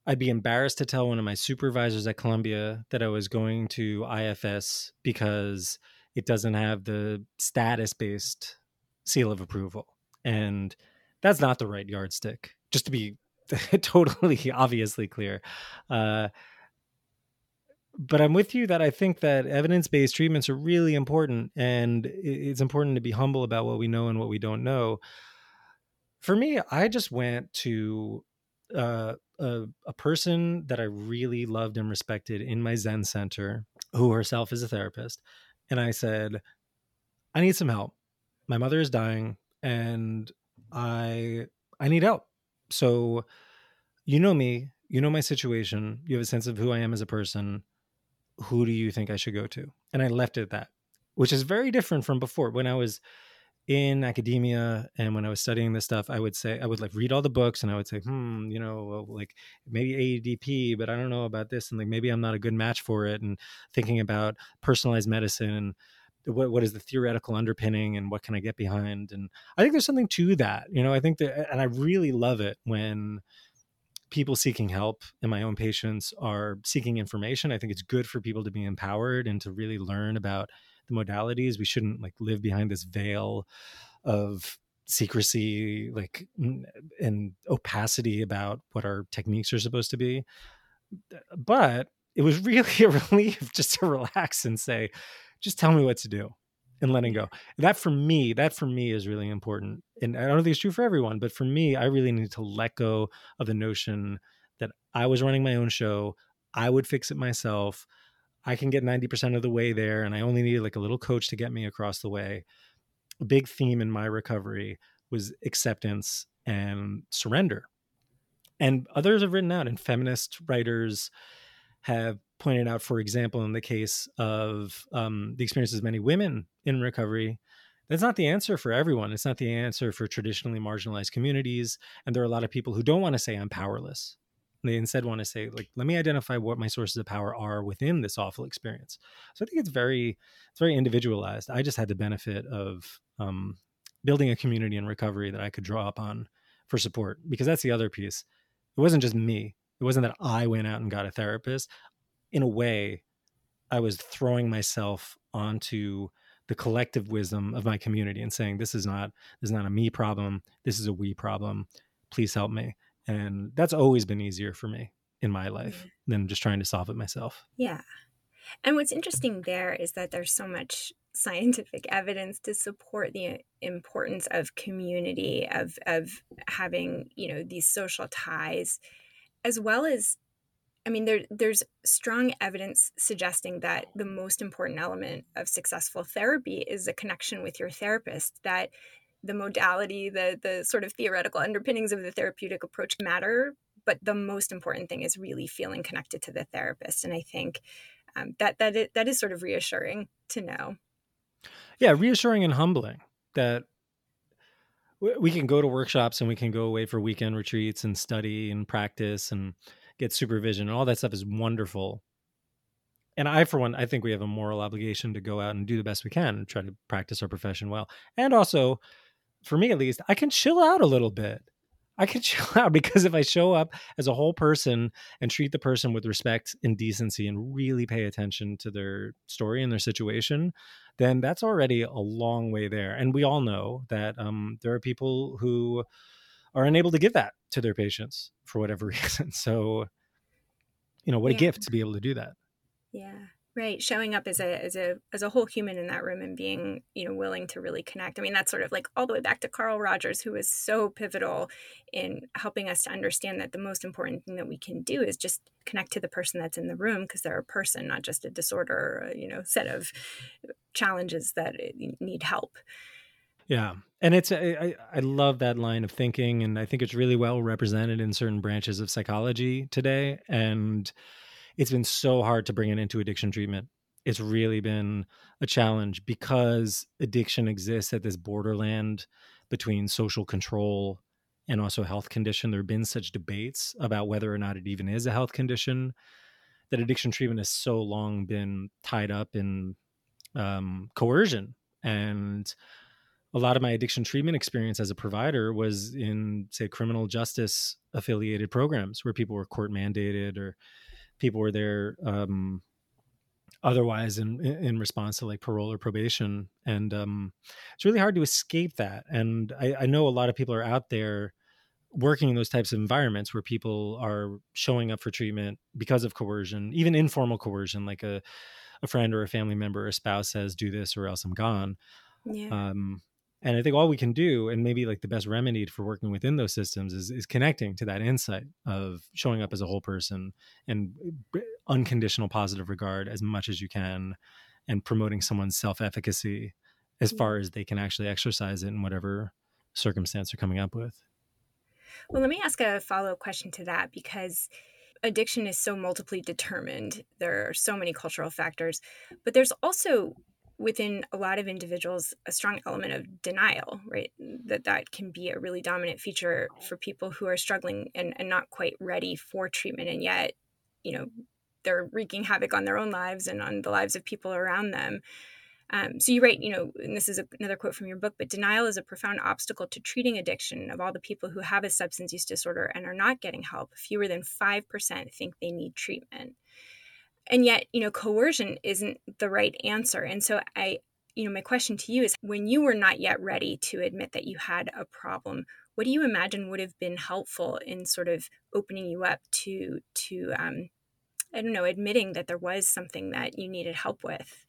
i'd be embarrassed to tell one of my supervisors at columbia that i was going to IFS because it doesn't have the status based seal of approval. And that's not the right yardstick just to be totally obviously clear. Uh, but I'm with you that I think that evidence based treatments are really important, and it's important to be humble about what we know and what we don't know. For me, I just went to uh, a, a person that I really loved and respected in my Zen center, who herself is a therapist, and I said, "I need some help. My mother is dying, and I I need help." So, you know me, you know my situation, you have a sense of who I am as a person who do you think I should go to? And I left it at that, which is very different from before. When I was in academia and when I was studying this stuff, I would say, I would like read all the books and I would say, hmm, you know, like maybe AEDP, but I don't know about this. And like maybe I'm not a good match for it. And thinking about personalized medicine and what, what is the theoretical underpinning and what can I get behind? And I think there's something to that, you know, I think that, and I really love it when, people seeking help and my own patients are seeking information. I think it's good for people to be empowered and to really learn about the modalities. We shouldn't like live behind this veil of secrecy like and opacity about what our techniques are supposed to be. But it was really a relief just to relax and say, just tell me what to do and letting go. That for me, that for me is really important. And I don't think it's true for everyone, but for me, I really need to let go of the notion that I was running my own show. I would fix it myself. I can get 90% of the way there and I only need like a little coach to get me across the way. A big theme in my recovery was acceptance and surrender. And others have written out, and feminist writers have pointed out, for example, in the case of um, the experiences of many women in recovery, that's not the answer for everyone. It's not the answer for traditionally marginalized communities. And there are a lot of people who don't want to say, I'm powerless. They instead want to say, like, let me identify what my sources of power are within this awful experience. So I think it's very, it's very individualized. I just had the benefit of um, building a community in recovery that I could draw upon for support because that's the other piece. It wasn't just me. It wasn't that I went out and got a therapist. In a way, I was throwing myself onto the collective wisdom of my community and saying, this is not, this is not a me problem. This is a we problem. Please help me. And that's always been easier for me in my life mm-hmm. than just trying to solve it myself. Yeah. And what's interesting there is that there's so much scientific evidence to support the importance of community of of having you know these social ties as well as i mean there there's strong evidence suggesting that the most important element of successful therapy is a connection with your therapist that the modality the the sort of theoretical underpinnings of the therapeutic approach matter but the most important thing is really feeling connected to the therapist and i think um, that that is, that is sort of reassuring to know. Yeah, reassuring and humbling that we can go to workshops and we can go away for weekend retreats and study and practice and get supervision and all that stuff is wonderful. And I, for one, I think we have a moral obligation to go out and do the best we can and try to practice our profession well. And also, for me at least, I can chill out a little bit. I can chill out because if I show up as a whole person and treat the person with respect and decency and really pay attention to their story and their situation, then that's already a long way there. And we all know that um, there are people who are unable to give that to their patients for whatever reason. So, you know, what yeah. a gift to be able to do that. Yeah right showing up as a as a as a whole human in that room and being you know willing to really connect i mean that's sort of like all the way back to carl rogers who was so pivotal in helping us to understand that the most important thing that we can do is just connect to the person that's in the room because they're a person not just a disorder or a, you know set of challenges that uh, need help yeah and it's I, I love that line of thinking and i think it's really well represented in certain branches of psychology today and it's been so hard to bring it into addiction treatment. It's really been a challenge because addiction exists at this borderland between social control and also health condition. There have been such debates about whether or not it even is a health condition that addiction treatment has so long been tied up in um, coercion. And a lot of my addiction treatment experience as a provider was in, say, criminal justice affiliated programs where people were court mandated or people were there um, otherwise in in response to like parole or probation. And um, it's really hard to escape that. And I, I, know a lot of people are out there working in those types of environments where people are showing up for treatment because of coercion even informal coercion like a, a friend or a family member or a spouse says do this or else i'm gone. Yeah. um, and i think all we can do and maybe like the best remedy for working within those systems is, is connecting to that insight of showing up as a whole person and uh, unconditional positive regard as much as you can and promoting someone's self-efficacy as far mm-hmm. as they can actually exercise it in whatever circumstance they're coming up with. Well let me ask a follow-up question to that because addiction is so multiply determined. There are so many cultural factors but there's also within a lot of individuals a strong element of denial right? That that can be a really dominant feature for people who are struggling and, and not quite ready for treatment. And yet you know they're wreaking havoc on their own lives and on the lives of people around them. Um, so you write, you know, and this is a, another quote from your book, but denial is a profound obstacle to treating addiction. Of all the people who have a substance use disorder and are not getting help, fewer than 5% think they need treatment and yet you know coercion isn't the right answer. And so i you know my question to you is when you were not yet ready to admit that you had a problem what do you imagine would have been helpful in sort of opening you up to to um, i don't know admitting that there was something that you needed help with?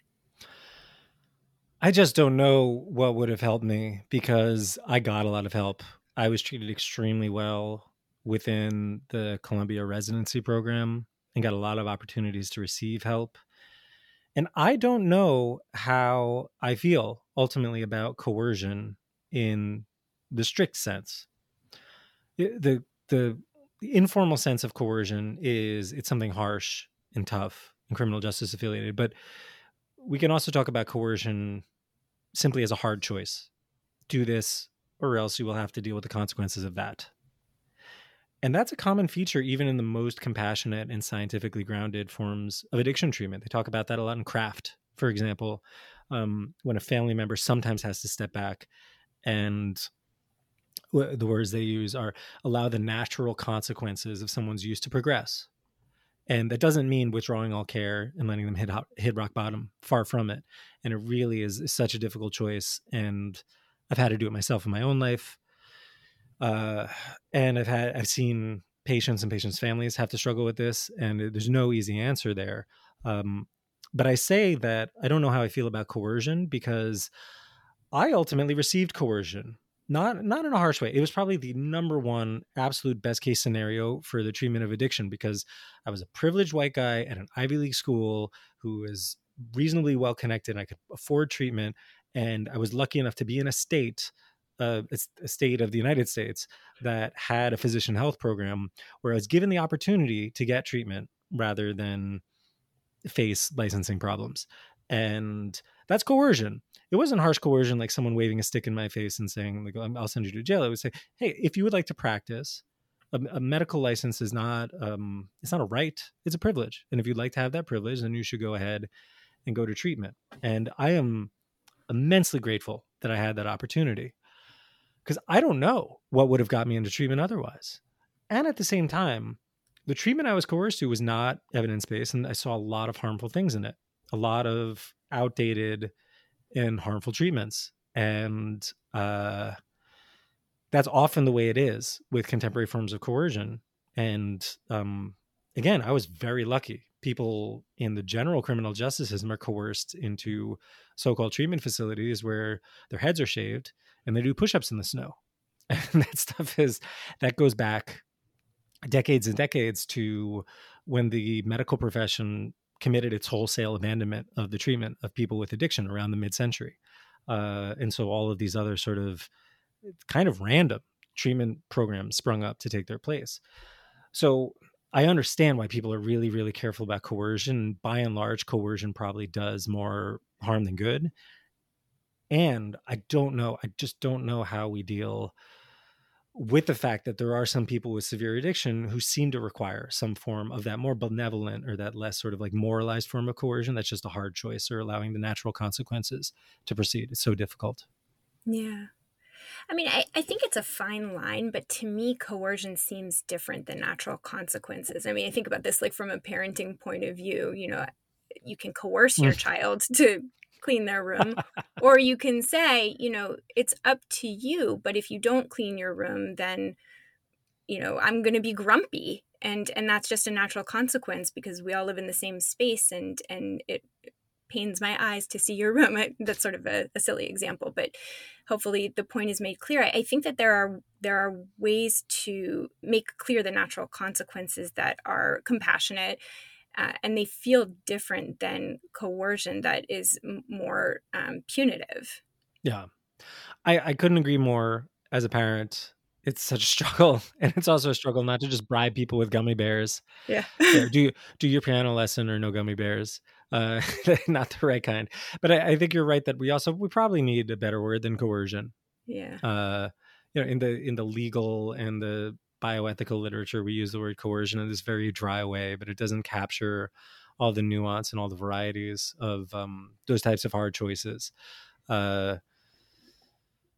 I just don't know what would have helped me because i got a lot of help. I was treated extremely well within the columbia residency program and got a lot of opportunities to receive help. And I don't know how I feel ultimately about coercion in the strict sense. The the the informal sense of coercion is it's something harsh and tough and criminal justice affiliated, but we can also talk about coercion simply as a hard choice. Do this or else you will have to deal with the consequences of that. And that's a common feature even in the most compassionate and scientifically grounded forms of addiction treatment. They talk about that a lot in CRAFT, for example, um, when a family member sometimes has to step back and the words they use are allow the natural consequences of someone's use to progress. And that doesn't mean withdrawing all care and letting them hit hit rock bottom. Far from it. And it really is such a difficult choice. And I've had to do it myself in my own life. Uh, and I've had I've seen patients and patients' families have to struggle with this, and there's no easy answer there. Um, but I say that I don't know how I feel about coercion because I ultimately received coercion not not in a harsh way. It was probably the number one absolute best case scenario for the treatment of addiction because I was a privileged white guy at an Ivy League school who was reasonably well connected. I could afford treatment, and I was lucky enough to be in a state. Uh, a state of the United States that had a physician health program where I was given the opportunity to get treatment rather than face licensing problems. And that's coercion. It wasn't harsh coercion like someone waving a stick in my face and saying like i'll send you to jail. It would say hey if you would like to practice a, a medical license is not um, it's not a right it's a privilege. And if you'd like to have that privilege then you should go ahead and go to treatment. And i am immensely grateful that i had that opportunity because i don't know what would have got me into treatment otherwise and at the same time the treatment i was coerced to was not evidence-based and i saw a lot of harmful things in it a lot of outdated and harmful treatments. And uh, that's often the way it is with contemporary forms of coercion. And um, again, I was very lucky. People in the general criminal justice system are coerced into so called treatment facilities where their heads are shaved and they do push ups in the snow. And that stuff is, that goes back decades and decades to when the medical profession committed its wholesale abandonment of the treatment of people with addiction around the mid-century. Uh, and so all of these other sort of kind of random treatment programs sprung up to take their place. So i understand why people are really really careful about coercion. By and large coercion probably does more harm than good and i don't know i just don't know how we deal with the fact that there are some people with severe addiction who seem to require some form of that more benevolent or that less sort of like moralized form of coercion that's just a hard choice or allowing the natural consequences to proceed it's so difficult yeah I mean, I, I think it's a fine line, but to me, coercion seems different than natural consequences. I mean, I think about this like from a parenting point of view. You know, you can coerce your mm. child to clean their room. Or you can say, you know, it's up to you, but if you don't clean your room, then you know, I'm going to be grumpy and and that's just a natural consequence because we all live in the same space and and it pains my eyes to see your room. that's sort of a, a, silly example, but hopefully the point is made clear. I, I, think that there are there are ways to make clear the natural consequences that are compassionate uh, and they feel different than coercion that is more um, punitive. Yeah, I, I couldn't agree more. As a parent, it's such a struggle, and it's also a struggle not to just bribe people with gummy bears. Yeah, do do your piano lesson or no gummy bears. Uh, not the right kind. But I, I think you're right that we also we probably need a better word than coercion. Yeah. Uh, you know, in the in the legal and the bioethical literature, we use the word coercion in this very dry way, but it doesn't capture all the nuance and all the varieties of um, those types of hard choices. Uh,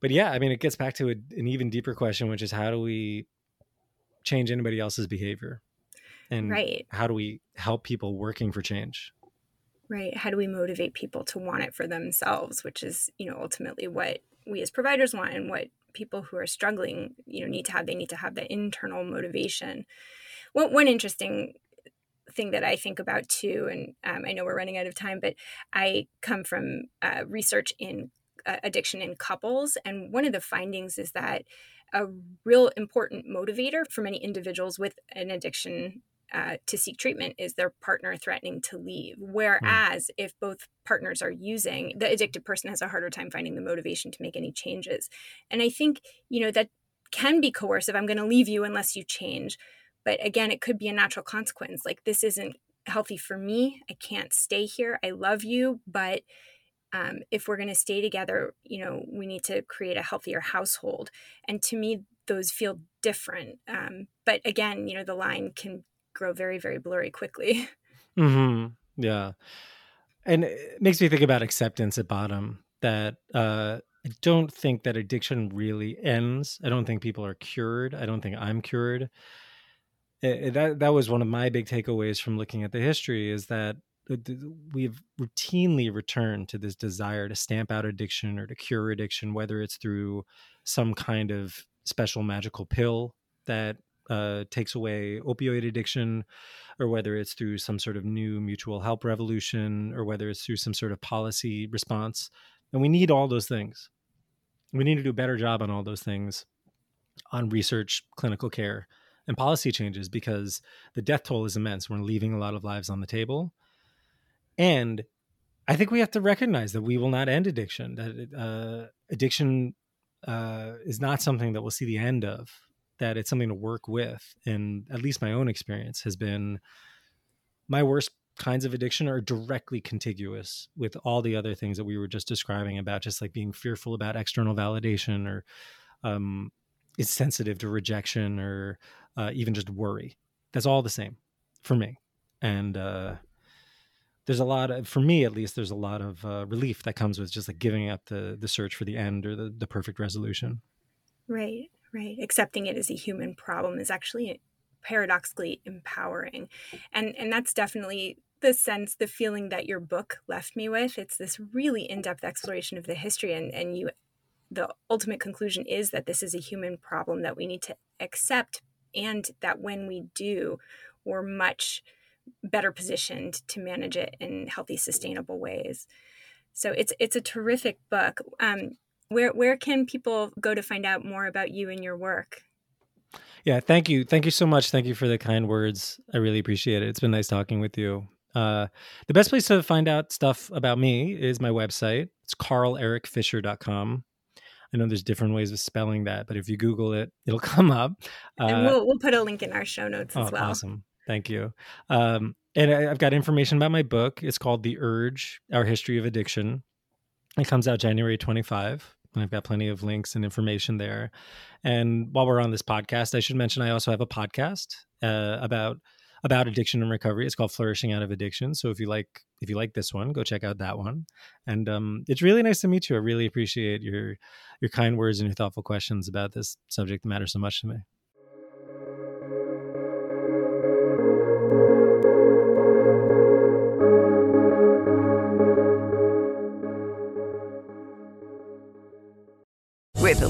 but yeah, I mean, it gets back to a, an even deeper question, which is how do we change anybody else's behavior? And right. how do we help people working for change? Right. How do we motivate people to want it for themselves, which is, you know, ultimately what we as providers want and what people who are struggling you know need to have they need to have that internal motivation. One, one interesting thing that i think about too and um, i know we're running out of time but i come from uh, research in uh, addiction in couples and one of the findings is that a real important motivator for many individuals with an addiction uh, to seek treatment is their partner threatening to leave. Whereas mm. if both partners are using, the addicted person has a harder time finding the motivation to make any changes. And I think, you know, that can be coercive. I'm going to leave you unless you change. But again, it could be a natural consequence. Like, this isn't healthy for me. I can't stay here. I love you, but um, if we're going to stay together, you know, we need to create a healthier household. And to me, those feel different. Um, but again, you know, the line can grow very, very blurry quickly. hmm Yeah. And it makes me think about acceptance at bottom that uh, I don't think that addiction really ends. I don't think people are cured. I don't think I'm cured. It, that that was one of my big takeaways from looking at the history is that we've routinely returned to this desire to stamp out addiction or to cure addiction, whether it's through some kind of special magical pill that uh, takes away opioid addiction, or whether it's through some sort of new mutual help revolution, or whether it's through some sort of policy response. And we need all those things. We need to do a better job on all those things on research, clinical care, and policy changes because the death toll is immense. We're leaving a lot of lives on the table. And I think we have to recognize that we will not end addiction, that uh, addiction uh, is not something that we'll see the end of, that it's something to work with. And at least my own experience has been my worst kinds of addiction are directly contiguous with all the other things that we were just describing about just like being fearful about external validation or um, is sensitive to rejection or uh, even just worry. That's all the same for me. And uh, there's a lot of for me at least there's a lot of uh, relief that comes with just like giving up the the search for the end or the, the perfect resolution right right accepting it as a human problem is actually paradoxically empowering and and that's definitely the sense the feeling that your book left me with it's this really in-depth exploration of the history and and you the ultimate conclusion is that this is a human problem that we need to accept and that when we do we're much better positioned to manage it in healthy, sustainable ways. So it's it's a terrific book. Um, where where can people go to find out more about you and your work? Yeah, thank you, thank you so much. Thank you for the kind words. I really appreciate it. It's been nice talking with you. Uh, the best place to find out stuff about me is my website. It's carlericfisher.com. I know there's different ways of spelling that, but if you Google it, it'll come up. Uh, and we'll, we'll put a link in our show notes oh, as well. Awesome. Thank you. Um, and I, have got information about my book. It's called The Urge Our History of Addiction. It comes out January 25. And I've got plenty of links and information there. And while we're on this podcast, I should mention I also have a podcast uh, about about addiction and recovery. It's called Flourishing Out of Addiction. So if you like if you like this one, go check out that one. And um, it's really nice to meet you. I really appreciate your your kind words and your thoughtful questions about this subject that matters so much to me.